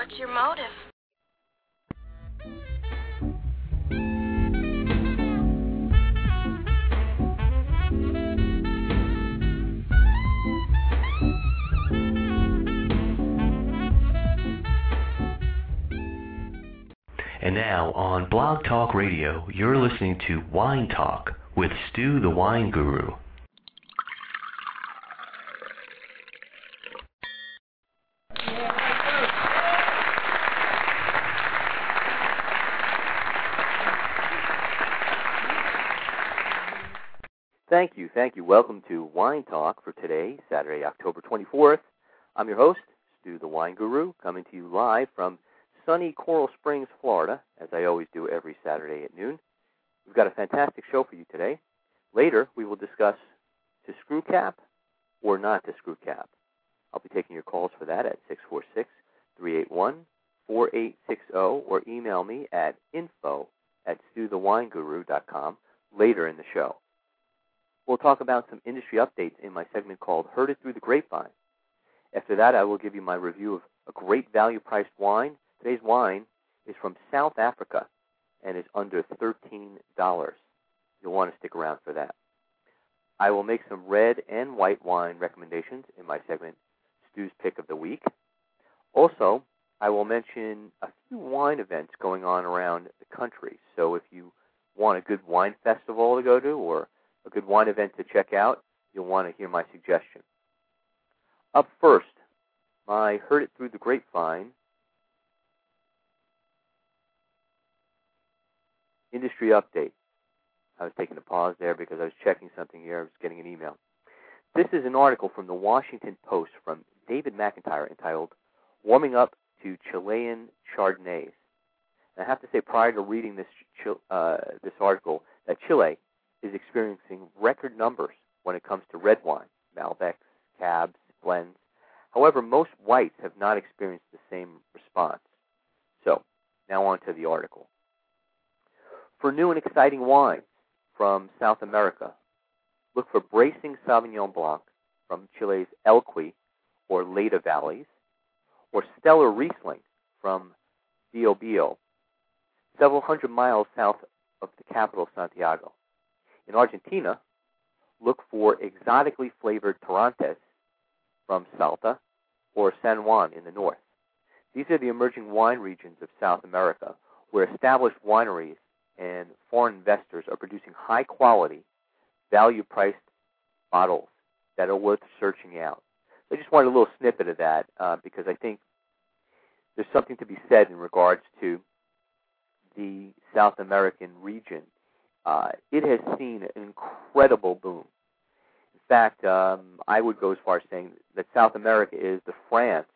What's your motive? And now on Blog Talk Radio, you're listening to Wine Talk with Stu the Wine Guru. Thank you, thank you. Welcome to Wine Talk for today, Saturday, October 24th. I'm your host, Stu the Wine Guru, coming to you live from sunny Coral Springs, Florida, as I always do every Saturday at noon. We've got a fantastic show for you today. Later, we will discuss to screw cap or not to screw cap. I'll be taking your calls for that at 646 381 4860 or email me at info at stuthewineguru.com later in the show. We'll talk about some industry updates in my segment called Heard It Through the Grapevine. After that, I will give you my review of a great value priced wine. Today's wine is from South Africa and is under $13. You'll want to stick around for that. I will make some red and white wine recommendations in my segment, Stu's Pick of the Week. Also, I will mention a few wine events going on around the country. So if you want a good wine festival to go to or a good wine event to check out, you'll want to hear my suggestion. Up first, I heard it through the grapevine. Industry update. I was taking a pause there because I was checking something here. I was getting an email. This is an article from the Washington Post from David McIntyre entitled Warming Up to Chilean Chardonnays. And I have to say, prior to reading this, uh, this article, that Chile is experiencing record numbers when it comes to red wine, Malbecs, Cabs, blends. However, most whites have not experienced the same response. So, now on to the article. For new and exciting wines from South America, look for Bracing Sauvignon Blanc from Chile's Elqui or Leyda Valleys, or Stellar Riesling from Biobío, several hundred miles south of the capital, Santiago. In Argentina, look for exotically flavored Torrontés from Salta or San Juan in the north. These are the emerging wine regions of South America where established wineries and foreign investors are producing high quality, value priced bottles that are worth searching out. I just wanted a little snippet of that uh, because I think there's something to be said in regards to the South American region. Uh, it has seen an incredible boom. In fact, um, I would go as far as saying that South America is the France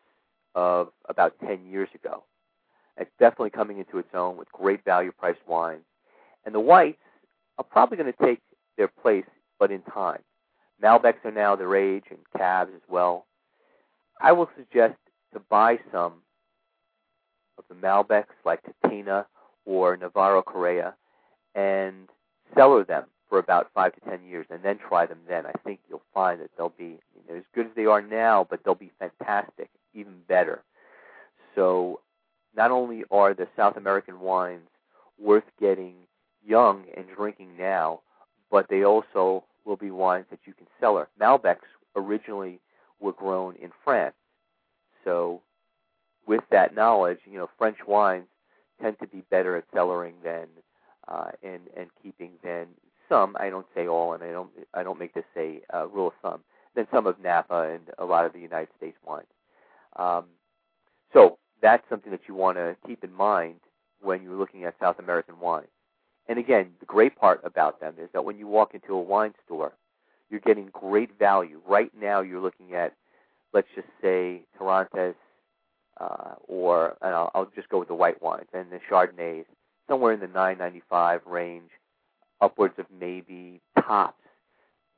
of about 10 years ago. It's definitely coming into its own with great value priced wines. And the whites are probably going to take their place, but in time. Malbecs are now their age, and cabs as well. I will suggest to buy some of the Malbecs like Catena or Navarro Correa and cellar them for about five to ten years and then try them then. I think you'll find that they'll be know, as good as they are now, but they'll be fantastic, even better. So not only are the South American wines worth getting young and drinking now, but they also will be wines that you can cellar. Malbecs originally were grown in France. So with that knowledge, you know, French wines tend to be better at cellaring than uh, and and keeping than some. I don't say all, and I don't I don't make this a uh, rule of thumb. Than some of Napa and a lot of the United States wines. Um, so that's something that you want to keep in mind when you're looking at South American wine. And again, the great part about them is that when you walk into a wine store, you're getting great value. Right now, you're looking at, let's just say, Torrontés, uh, or and I'll, I'll just go with the white wines and the Chardonnays, somewhere in the 9.95 range, upwards of maybe tops.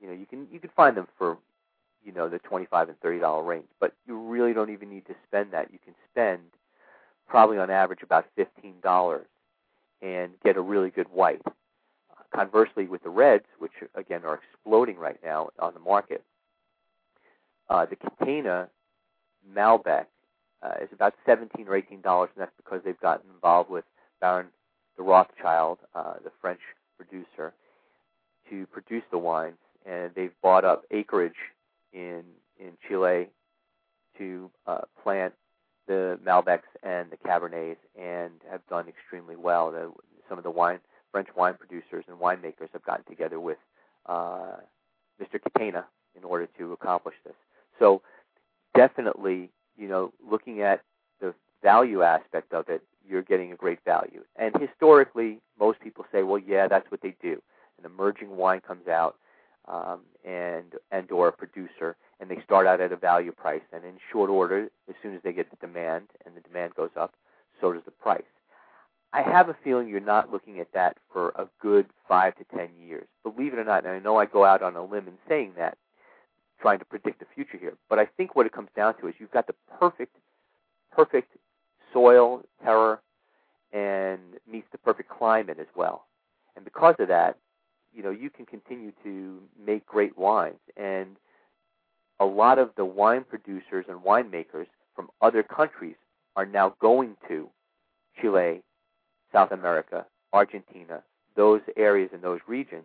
You know, you can you can find them for, you know, the 25 and 30 dollar range, but you really don't even need to spend that. You can spend probably on average about fifteen dollars and get a really good white. Conversely, with the reds, which again are exploding right now on the market, uh, the Catena Malbec uh, is about seventeen or eighteen dollars, and that's because they've gotten involved with Baron de Rothschild, uh, the French producer, to produce the wines, and they've bought up acreage in in Chile to uh, plant the Malbecs and the Cabernets, and have done extremely well. The, some of the wine French wine producers and winemakers have gotten together with uh, Mr. Catena in order to accomplish this. So definitely, you know, looking at the value aspect of it, you're getting a great value. And historically, most people say, well, yeah, that's what they do. An emerging wine comes out, um, and and or a producer, and they start out at a value price, and in short order, as soon as they get the demand and the demand goes up, so does the price. I have a feeling you're not looking at that for a good five to ten years. Believe it or not, and I know I go out on a limb in saying that, trying to predict the future here, but I think what it comes down to is you've got the perfect, perfect soil, terroir, and meets the perfect climate as well. And because of that, you know, you can continue to make great wines. And a lot of the wine producers and winemakers from other countries are now going to Chile, South America, Argentina, those areas and those regions,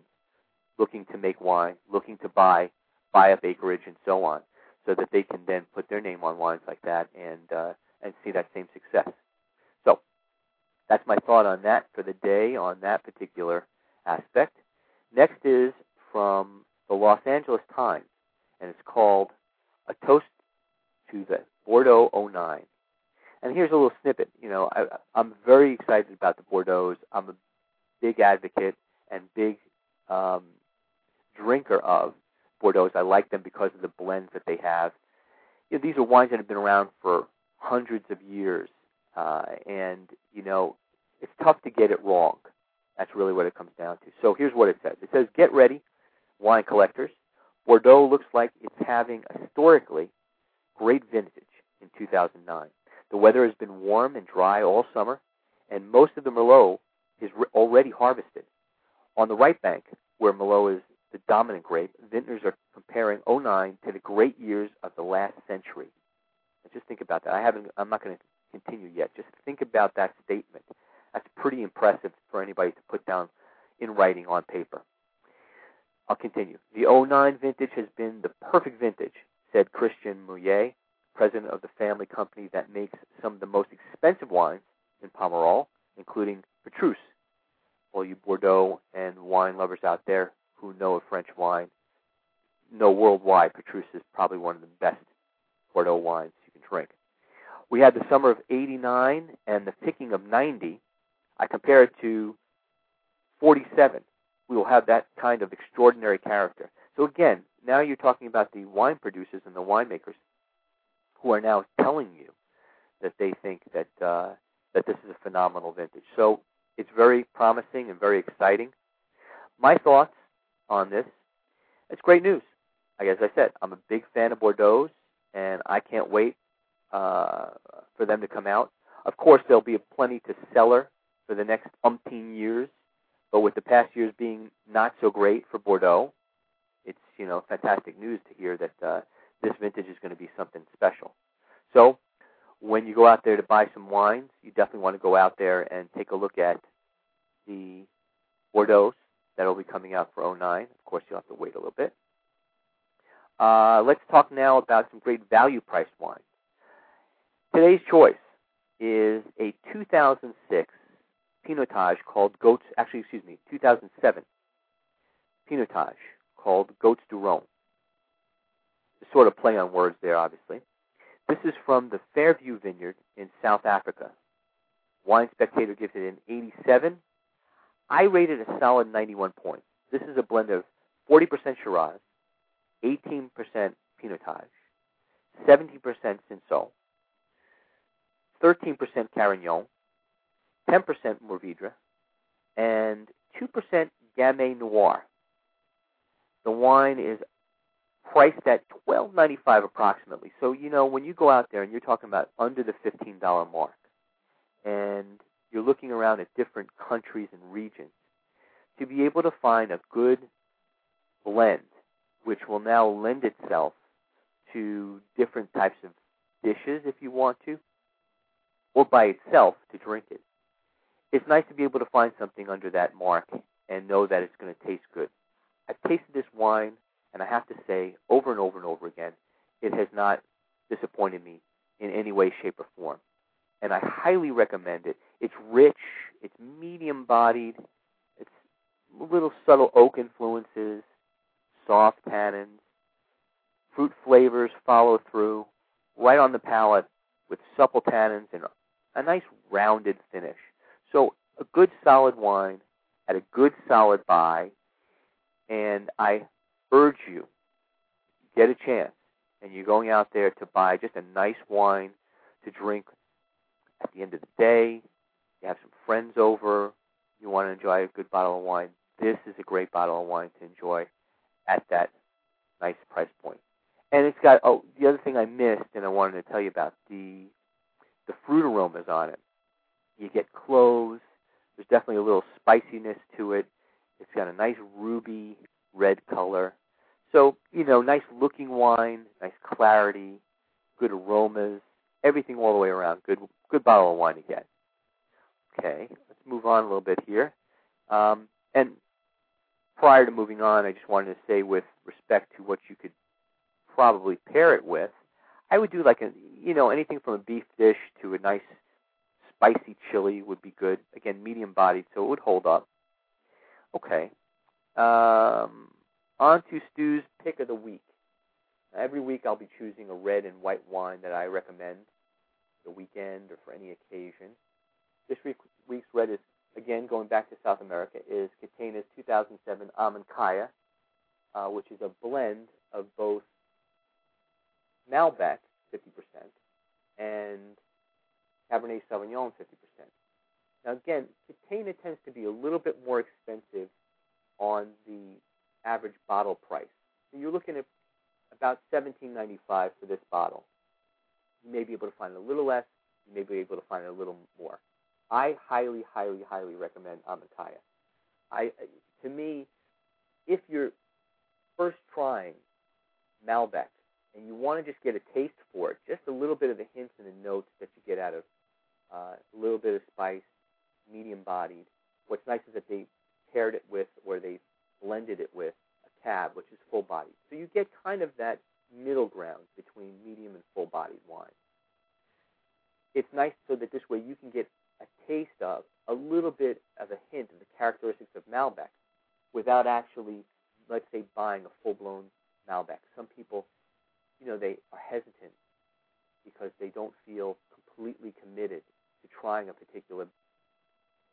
looking to make wine, looking to buy, buy up acreage and so on, so that they can then put their name on wines like that and uh, and see that same success. So that's my thought on that for the day on that particular aspect. Next is from the Los Angeles Times, and it's called A Toast to the Bordeaux 09. And here's a little snippet. You know, I, I'm very excited about the Bordeaux. I'm a big advocate and big um, drinker of Bordeaux. I like them because of the blends that they have. You know, these are wines that have been around for hundreds of years, uh, and you know, it's tough to get it wrong. That's really what it comes down to. So here's what it says. It says, "Get ready, wine collectors. Bordeaux looks like it's having a historically great vintage in 2009. The weather has been warm and dry all summer, and most of the Merlot is already harvested. On the right bank, where Merlot is the dominant grape, vintners are comparing 09 to the great years of the last century. just think about that. I haven't. I'm not going to continue yet. Just think about that statement. That's pretty impressive for anybody to put down in writing on paper. I'll continue. The 09 vintage has been the perfect vintage, said Christian Moueix, president of the family company that makes some of the most expensive wines in Pomerol, including Petrus. All you Bordeaux and wine lovers out there who know of French wine know worldwide Petrus is probably one of the best Bordeaux wines you can drink. We had the summer of 89 and the picking of 90. I compare it to 47. We will have that kind of extraordinary character. So again, now you're talking about the wine producers and the winemakers who are now telling you that they think that uh, that this is a phenomenal vintage. So it's very promising and very exciting. My thoughts on this: it's great news. As I said, I'm a big fan of Bordeaux, and I can't wait uh, for them to come out. Of course, there'll be plenty to cellar for the next umpteen years, but with the past years being not so great for Bordeaux, it's you know fantastic news to hear that uh, this vintage is going to be something special. So when you go out there to buy some wines, you definitely want to go out there and take a look at the Bordeaux that will be coming out for 09. Of course, you'll have to wait a little bit. Uh, let's talk now about some great value priced wines. Today's choice is a 2006 Pinotage called Goats, actually, excuse me, 2007 Pinotage called Goats do Roam sort of play on words there, obviously. This is from the Fairview Vineyard in South Africa. Wine Spectator gives it an 87. I rated a solid 91 points. This is a blend of 40% Shiraz, 18% Pinotage, 17% Cinsault, 13% Carignan, 10% Mourvedre, and 2% Gamay Noir. The wine is priced at twelve ninety five approximately. So you know when you go out there and you're talking about under the fifteen dollar mark, and you're looking around at different countries and regions, to be able to find a good blend, which will now lend itself to different types of dishes if you want to, or by itself to drink it. It's nice to be able to find something under that mark and know that it's going to taste good. I've tasted this wine, and I have to say, over and over and over again, it has not disappointed me in any way, shape, or form. And I highly recommend it. It's rich, it's medium bodied, it's little subtle oak influences, soft tannins, fruit flavors follow through, right on the palate with supple tannins and a nice rounded finish. So a good solid wine at a good solid buy, and I urge you, get a chance, and you're going out there to buy just a nice wine to drink at the end of the day. You have some friends over, you want to enjoy a good bottle of wine. This is a great bottle of wine to enjoy at that nice price point. And it's got oh the other thing I missed and I wanted to tell you about the the fruit aromas on it. You get cloves. There's definitely a little spiciness to it. It's got a nice ruby red color. So, you know, nice looking wine, nice clarity, good aromas, everything all the way around. Good good bottle of wine again. Okay, let's move on a little bit here. Um, and prior to moving on, I just wanted to say, with respect to what you could probably pair it with, I would do like a, you know, anything from a beef dish to a nice spicy chili would be good. Again, medium bodied, so it would hold up. Okay. Um, on to Stu's pick of the week. Every week I'll be choosing a red and white wine that I recommend the weekend or for any occasion. This week's red is, again, going back to South America, is Catena's 2007 Amancaya, uh, which is a blend of both Malbec, 50%, and Cabernet Sauvignon, 50%. Now, again, Catena tends to be a little bit more expensive on the average bottle price. So you're looking at about $17.95 for this bottle. You may be able to find it a little less. You may be able to find it a little more. I highly, highly, highly recommend Amancaya. I, to me, if you're first trying Malbec and you want to just get a taste for it, just a little bit of the hints and the notes that you get out of uh, a little bit of spice, medium bodied. What's nice is that they paired it with, or they blended it with, a cab, which is full bodied. So you get kind of that middle ground between medium and full bodied wine. It's nice so that this way you can get a taste of a little bit of a hint of the characteristics of Malbec without actually, let's say, buying a full blown Malbec. Some people you know, they are hesitant because they don't feel completely committed to trying a particular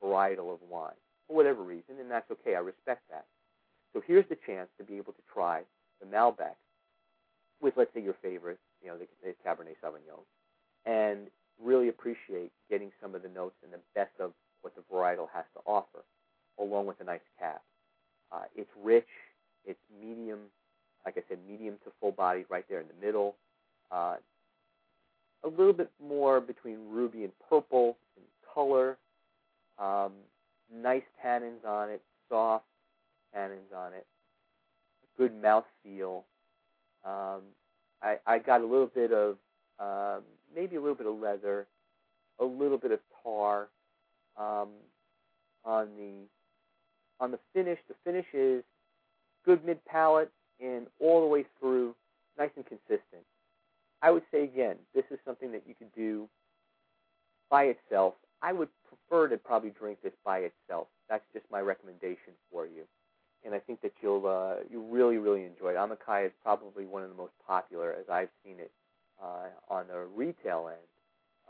varietal of wine for whatever reason, and that's okay. I respect that. So here's the chance to be able to try the Malbec with, let's say, your favorite, you know, the, the Cabernet Sauvignon, and really appreciate getting some of the notes and the best of what the varietal has to offer, along with a nice cab. Uh, it's rich, it's medium like I said, medium to full body right there in the middle. Uh, a little bit more between ruby and purple in color. Um, nice tannins on it, soft tannins on it. Good mouth feel. Um, I, I got a little bit of um, maybe a little bit of leather, a little bit of tar um, on the on the finish. The finish is good mid palate, and all the way through, nice and consistent. I would say again, this is something that you could do by itself. I would prefer to probably drink this by itself. That's just my recommendation for you, and I think that you'll uh, you really really enjoy it. Amancaya is probably one of the most popular, as I've seen it uh, on the retail end.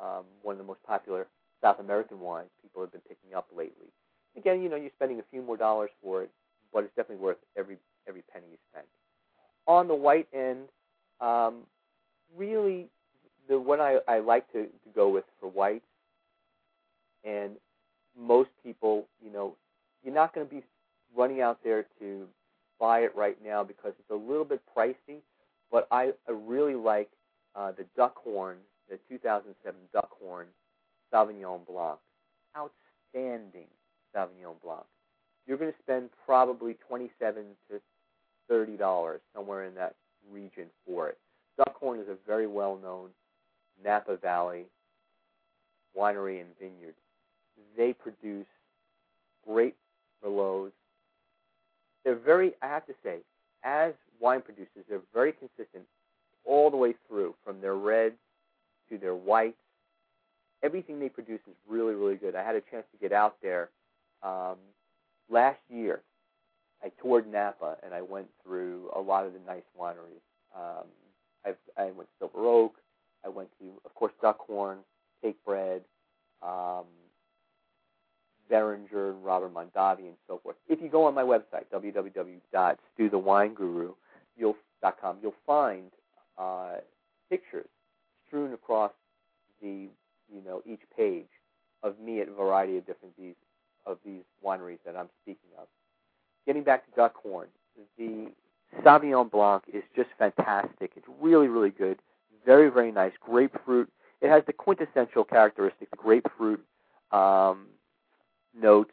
Um, one of the most popular South American wines people have been picking up lately. Again, you know, you're spending a few more dollars for it, but it's definitely worth every every penny you spend on the white end, um, really the one I, I like to, to go with for white, and most people, you know, you're not going to be running out there to buy it right now because it's a little bit pricey. But I, I really like uh, the Duckhorn, the 2007 Duckhorn Sauvignon Blanc. Outstanding Sauvignon Blanc. You're going to spend probably 27 to $30, somewhere in that region for it. Duckhorn is a very well known Napa Valley Winery and Vineyard. They produce great Merlots. They're very, I have to say, as wine producers, they're very consistent all the way through, from their reds to their whites. Everything they produce is really, really good. I had a chance to get out there um, last year. I toured Napa and I went through a lot of the nice wineries. Um, I've, I went to Silver Oak. I went to, of course, Duckhorn, Cakebread, um, Beringer, and Robert Mondavi, and so forth. If you go on my website, www.stuthewineguru, you'll you'll find uh, pictures strewn across the you know each page of me at a variety of different these of these wineries that I'm speaking of. Getting back to Duckhorn, the Sauvignon Blanc is just fantastic. It's really really good, very very nice. Grapefruit. It has the quintessential characteristic, the grapefruit um, notes,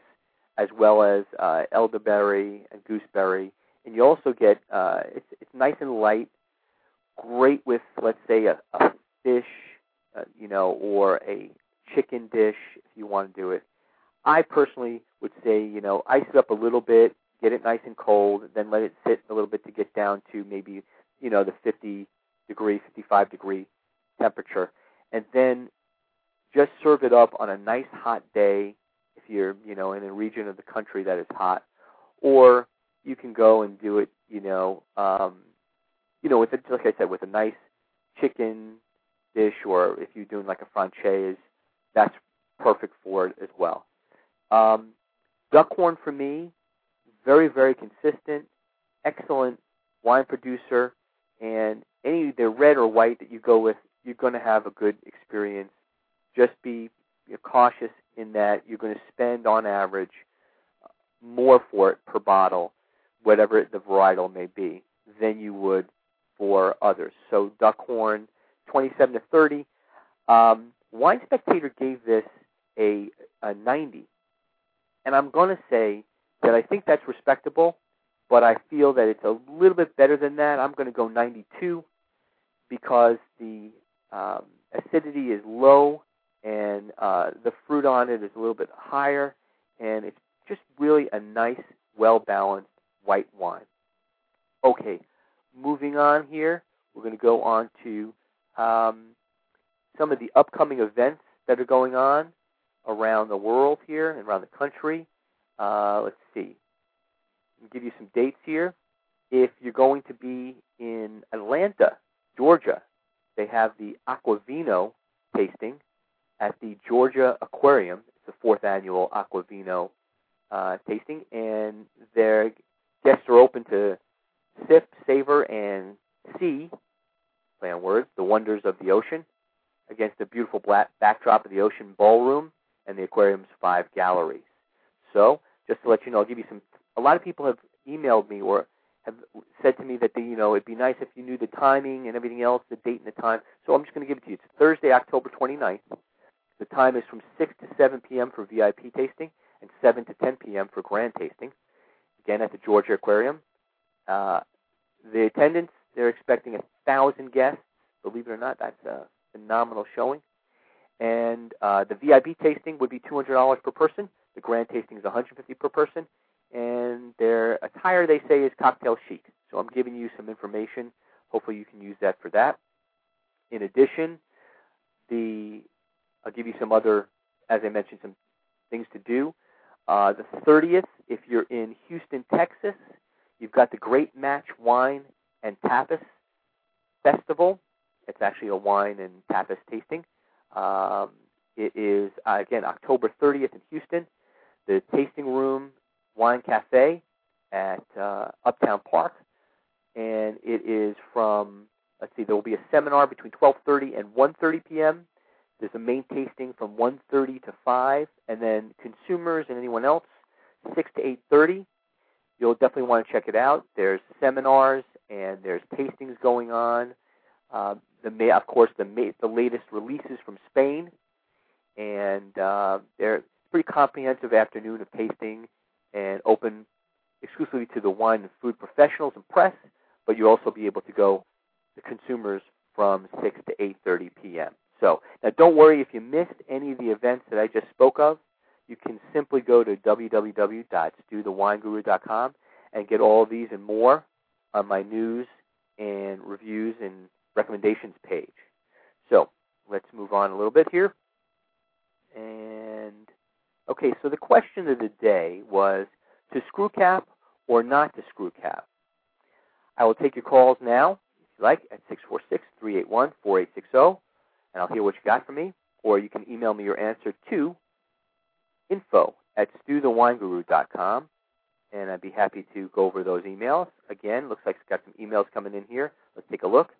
as well as uh, elderberry and gooseberry. And you also get uh, it's it's nice and light, great with let's say a, a fish, uh, you know, or a chicken dish if you want to do it. I personally would say, you know, ice it up a little bit, get it nice and cold, then let it sit a little bit to get down to maybe, you know, the 50 degree, 55 degree temperature, and then just serve it up on a nice hot day if you're, you know, in a region of the country that is hot, or you can go and do it, you know, um, you know, with a, like I said, with a nice chicken dish, or if you're doing like a franchise, that's perfect for it as well. Um, Duckhorn for me, very very consistent, excellent wine producer, and any the red or white that you go with, you're going to have a good experience. Just be cautious in that you're going to spend on average more for it per bottle, whatever the varietal may be, than you would for others. So Duckhorn, 27 to 30. Um, Wine Spectator gave this a, a 90, and I'm going to say that I think that's respectable, but I feel that it's a little bit better than that. I'm going to go 92 because the um, acidity is low and uh, the fruit on it is a little bit higher, and it's just really a nice, well balanced white wine. Okay, moving on here, we're going to go on to um, some of the upcoming events that are going on around the world here and around the country. Uh, let's see. I'll give you some dates here. If you're going to be in Atlanta, Georgia, they have the Aquavino tasting at the Georgia Aquarium. It's the fourth annual Aquavino uh, tasting, and their guests are open to sip, savor, and see, play on words, the wonders of the ocean against the beautiful black backdrop of the ocean ballroom and the aquarium's five galleries. So, just to let you know, I'll give you some. A lot of people have emailed me or have said to me that they, you know it'd be nice if you knew the timing and everything else, the date and the time. So I'm just going to give it to you. It's Thursday, October 29th. The time is from 6 to 7 p.m. for VIP tasting and 7 to 10 p.m. for grand tasting. Again, at the Georgia Aquarium. Uh, the attendance, they're expecting a thousand guests. Believe it or not, that's a phenomenal showing. And uh, the VIP tasting would be $200 per person. The grand tasting is 150 per person. And their attire, they say, is cocktail chic. So I'm giving you some information. Hopefully, you can use that for that. In addition, the I'll give you some other, as I mentioned, some things to do. Uh, the 30th, if you're in Houston, Texas, you've got the Great Match Wine and Tapas Festival. It's actually a wine and tapas tasting. Um, it is, uh, again, October 30th in Houston. The Tasting Room Wine Cafe at uh, Uptown Park. And it is from, let's see, there will be a seminar between 12.30 and 1.30 p.m. There's a main tasting from 1:30 to 5, and then consumers and anyone else 6 to 8:30. You'll definitely want to check it out. There's seminars and there's tastings going on. Uh, the of course the May, the latest releases from Spain, and uh, they're pretty comprehensive afternoon of tasting and open exclusively to the wine and food professionals and press. But you'll also be able to go to consumers from 6 to 8:30 p.m. So now, don't worry if you missed any of the events that I just spoke of. You can simply go to www.stuthewineguru.com and get all these and more on my news and reviews and recommendations page. So let's move on a little bit here. And okay, so the question of the day was to screw cap or not to screw cap. I will take your calls now, if you like, at 646-381-4860, and I'll hear what you got for me. Or you can email me your answer to info at stuthewineguru.com, and I'd be happy to go over those emails. Again, looks like it's got some emails coming in here. Let's take a look.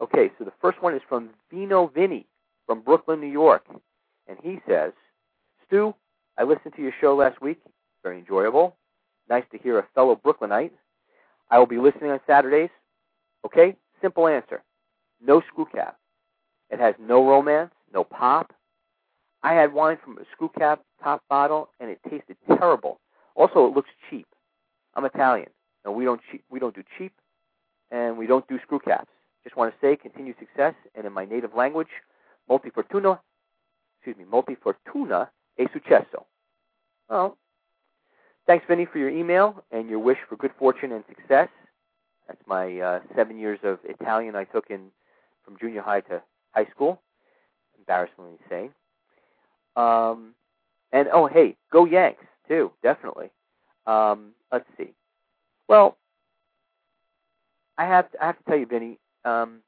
Okay, so the first one is from Vino Vinny from Brooklyn, New York, and he says, Stu, I listened to your show last week. Very enjoyable. Nice to hear a fellow Brooklynite. I will be listening on Saturdays. Okay, simple answer. No screw cap. It has no romance, no pop. I had wine from a screw cap top bottle, and it tasted terrible. Also, it looks cheap. I'm Italian, and we don't cheap, we don't do cheap, and we don't do screw caps. Just want to say continued success, and in my native language, multi fortuna, excuse me, multi fortuna e successo. Well, thanks, Vinny, for your email and your wish for good fortune and success. That's my uh, seven years of Italian I took in from junior high to high school. Embarrassingly saying. Um, and oh, hey, go Yanks too, definitely. Um, let's see. Well, I have to, I have to tell you, Vinny. Um,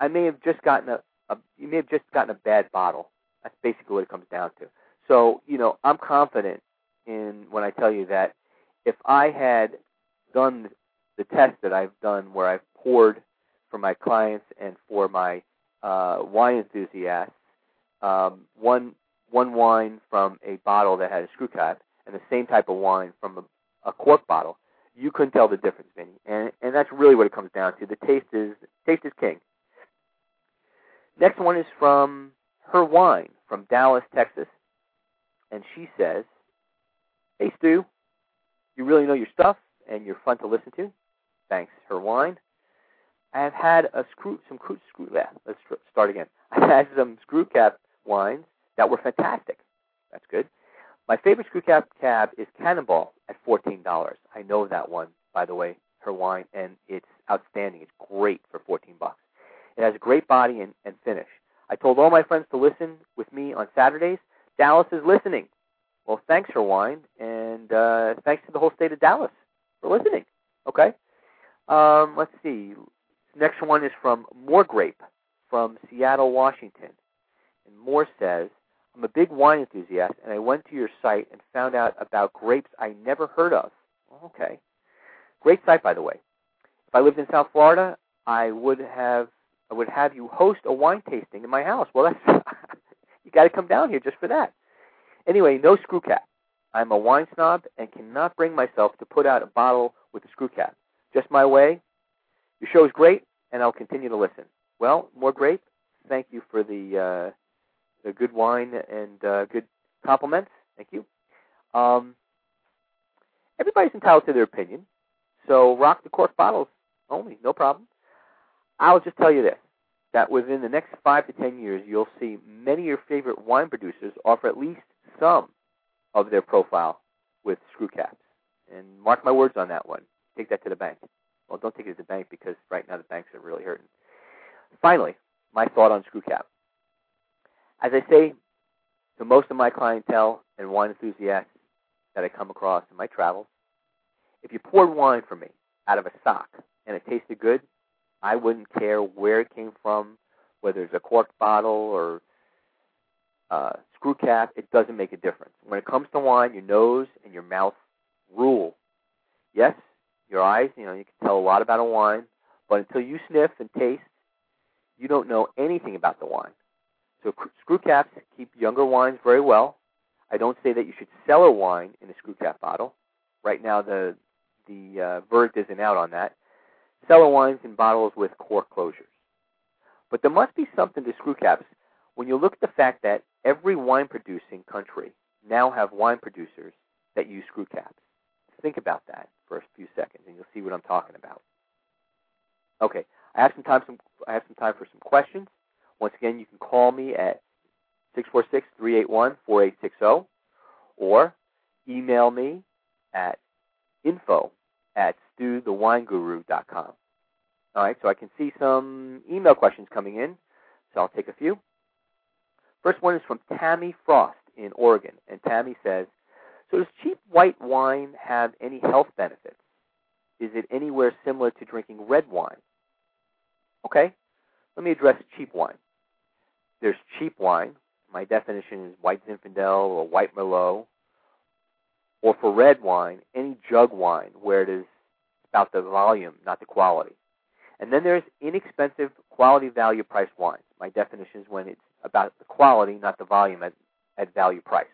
I may have just gotten a, a you may have just gotten a bad bottle. That's basically what it comes down to. So you know, I'm confident in when I tell you that if I had done the test that I've done, where I've poured for my clients and for my uh, wine enthusiasts, um, one one wine from a bottle that had a screw cap and the same type of wine from a, a cork bottle, you couldn't tell the difference, Vinny. And and that's really what it comes down to. The taste is taste is king. Next one is from her wine from Dallas, Texas, and she says, "Hey Stu, you really know your stuff, and you're fun to listen to. Thanks, her wine. I have had a screw some screw, screw yeah, let's start again. I've had some screw cap wines that were fantastic. That's good. My favorite screw cap cab is Cannonball at fourteen dollars. I know that one, by the way, her wine, and it's outstanding. It's great for fourteen bucks. It has a great body and, and finish. I told all my friends to listen with me on Saturdays. Dallas is listening. Well, thanks for wine, and uh, thanks to the whole state of Dallas for listening. Okay. Um, let's see. Next one is from More Grape from Seattle, Washington. And Moore says, I'm a big wine enthusiast, and I went to your site and found out about grapes I never heard of. Okay. Great site, by the way. If I lived in South Florida, I would have I would have you host a wine tasting in my house. Well, that's got to come down here just for that. Anyway, no screw cap. I'm a wine snob and cannot bring myself to put out a bottle with a screw cap. Just my way. Your show is great, and I'll continue to listen. Well, more grape. Thank you for the uh, the good wine and uh, good compliments. Thank you. Um, everybody's entitled to their opinion, so rock the cork bottles only, no problem. I'll just tell you this: that within the next five to ten years, you'll see many of your favorite wine producers offer at least some of their profile with screw caps. And mark my words on that one. Take that to the bank. Well, don't take it to the bank because right now the banks are really hurting. Finally, my thought on screw cap. As I say to most of my clientele and wine enthusiasts that I come across in my travels, if you poured wine for me out of a sock and it tasted good, I wouldn't care where it came from, whether it's a corked bottle or uh, screw cap. It doesn't make a difference. When it comes to wine, your nose and your mouth rule. Yes, your eyes, you know, you can tell a lot about a wine, but until you sniff and taste, you don't know anything about the wine. So screw caps keep younger wines very well. I don't say that you should sell a wine in a screw cap bottle. Right now, the the uh, verdict isn't out on that. Cellar wines in bottles with cork closures. But there must be something to screw caps when you look at the fact that every wine producing country now have wine producers that use screw caps. Think about that for a few seconds, and you'll see what I'm talking about. Okay, I have some time. Some I have some time for some questions. Once again, you can call me at 646-381-4860 or email me at info at stuthewineguru.com. All right, so I can see some email questions coming in, so I'll take a few. First one is from Tammy Frost in Oregon, and Tammy says, so does cheap white wine have any health benefits? Is it anywhere similar to drinking red wine? Okay, let me address cheap wine. There's cheap wine. My definition is white Zinfandel or white Merlot. Or for red wine, any jug wine where it is about the volume, not the quality. And then there's inexpensive quality value price wine. My definition is when it's about the quality, not the volume at, at value price.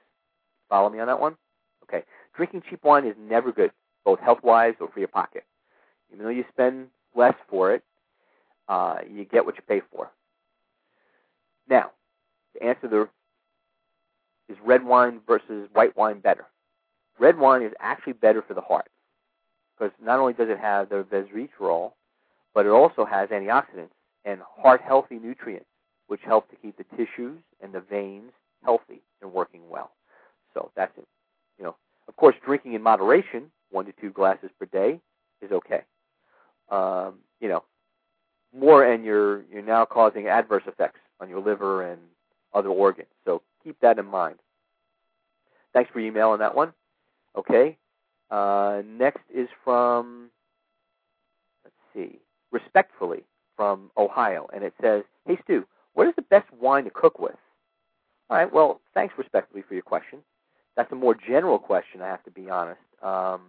Follow me on that one? Okay. Drinking cheap wine is never good, both health wise or for your pocket. Even though you spend less for it, uh, you get what you pay for. Now, to answer the is red wine versus white wine better? Red wine is actually better for the heart because not only does it have the resveratrol, but it also has antioxidants and heart healthy nutrients, which help to keep the tissues and the veins healthy and working well. So that's it. You know, of course, drinking in moderation, one to two glasses per day, is okay. Um, you know, more and you're you're now causing adverse effects on your liver and other organs. So keep that in mind. Thanks for emailing that one. Okay. Uh, next is from let's see, respectfully from Ohio, and it says, "Hey Stu, what is the best wine to cook with?" All right. Well, thanks respectfully for your question. That's a more general question. I have to be honest. Um,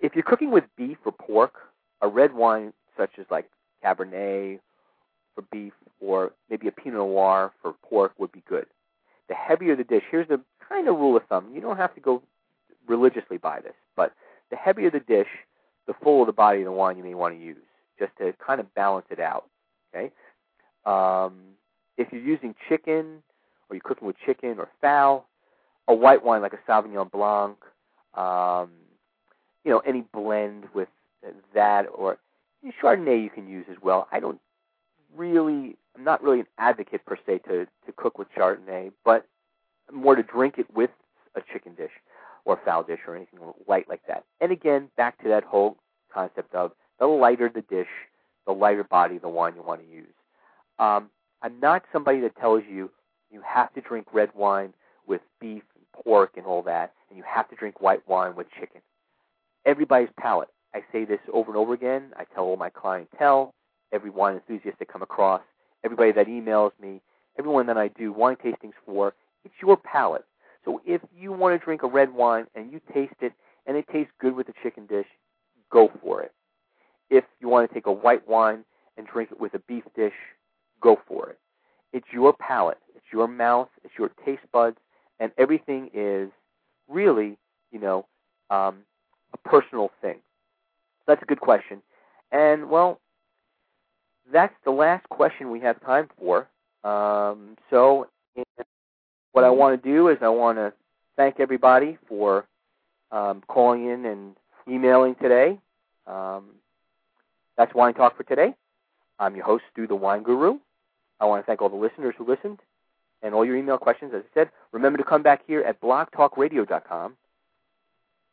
if you're cooking with beef or pork, a red wine such as like Cabernet for beef or maybe a Pinot Noir for pork would be good. The heavier the dish, here's the kind of rule of thumb. You don't have to go religiously by this, but the heavier the dish, the fuller the body of the wine you may want to use, just to kind of balance it out. Okay. Um, if you're using chicken or you're cooking with chicken or fowl, a white wine like a Sauvignon Blanc, um, you know, any blend with that or Chardonnay you can use as well. I don't really, I'm not really an advocate per se to to cook with Chardonnay, but more to drink it with a chicken dish or fowl dish or anything light like that. And again, back to that whole concept of the lighter the dish, the lighter body the wine you want to use. Um, I'm not somebody that tells you you have to drink red wine with beef and pork and all that, and you have to drink white wine with chicken. Everybody's palate. I say this over and over again. I tell all my clientele, every wine enthusiast that come across, everybody that emails me, everyone that I do wine tastings for, it's your palate. So if you want to drink a red wine and you taste it and it tastes good with a chicken dish, go for it. If you want to take a white wine and drink it with a beef dish, go for it. It's your palate, it's your mouth, it's your taste buds, and everything is really, you know, um, a personal thing. That's a good question. And, well, that's the last question we have time for. Um, so, what I want to do is I want to thank everybody for um, calling in and emailing today. Um, that's Wine Talk for today. I'm your host, Stu the Wine Guru. I want to thank all the listeners who listened and all your email questions. As I said, remember to come back here at blogtalkradio.com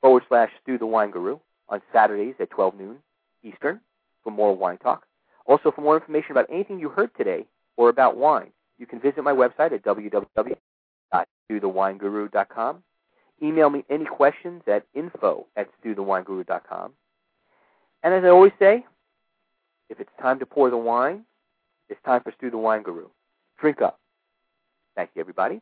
forward slash Stu the Wine Guru on Saturdays at 12 noon Eastern for more wine talk. Also, for more information about anything you heard today or about wine, you can visit my website at www.stuthewineguru.com. Email me any questions at info at stuthewineguru.com. And as I always say, if it's time to pour the wine, it's time for Stu the Wine Guru. Drink up. Thank you, everybody.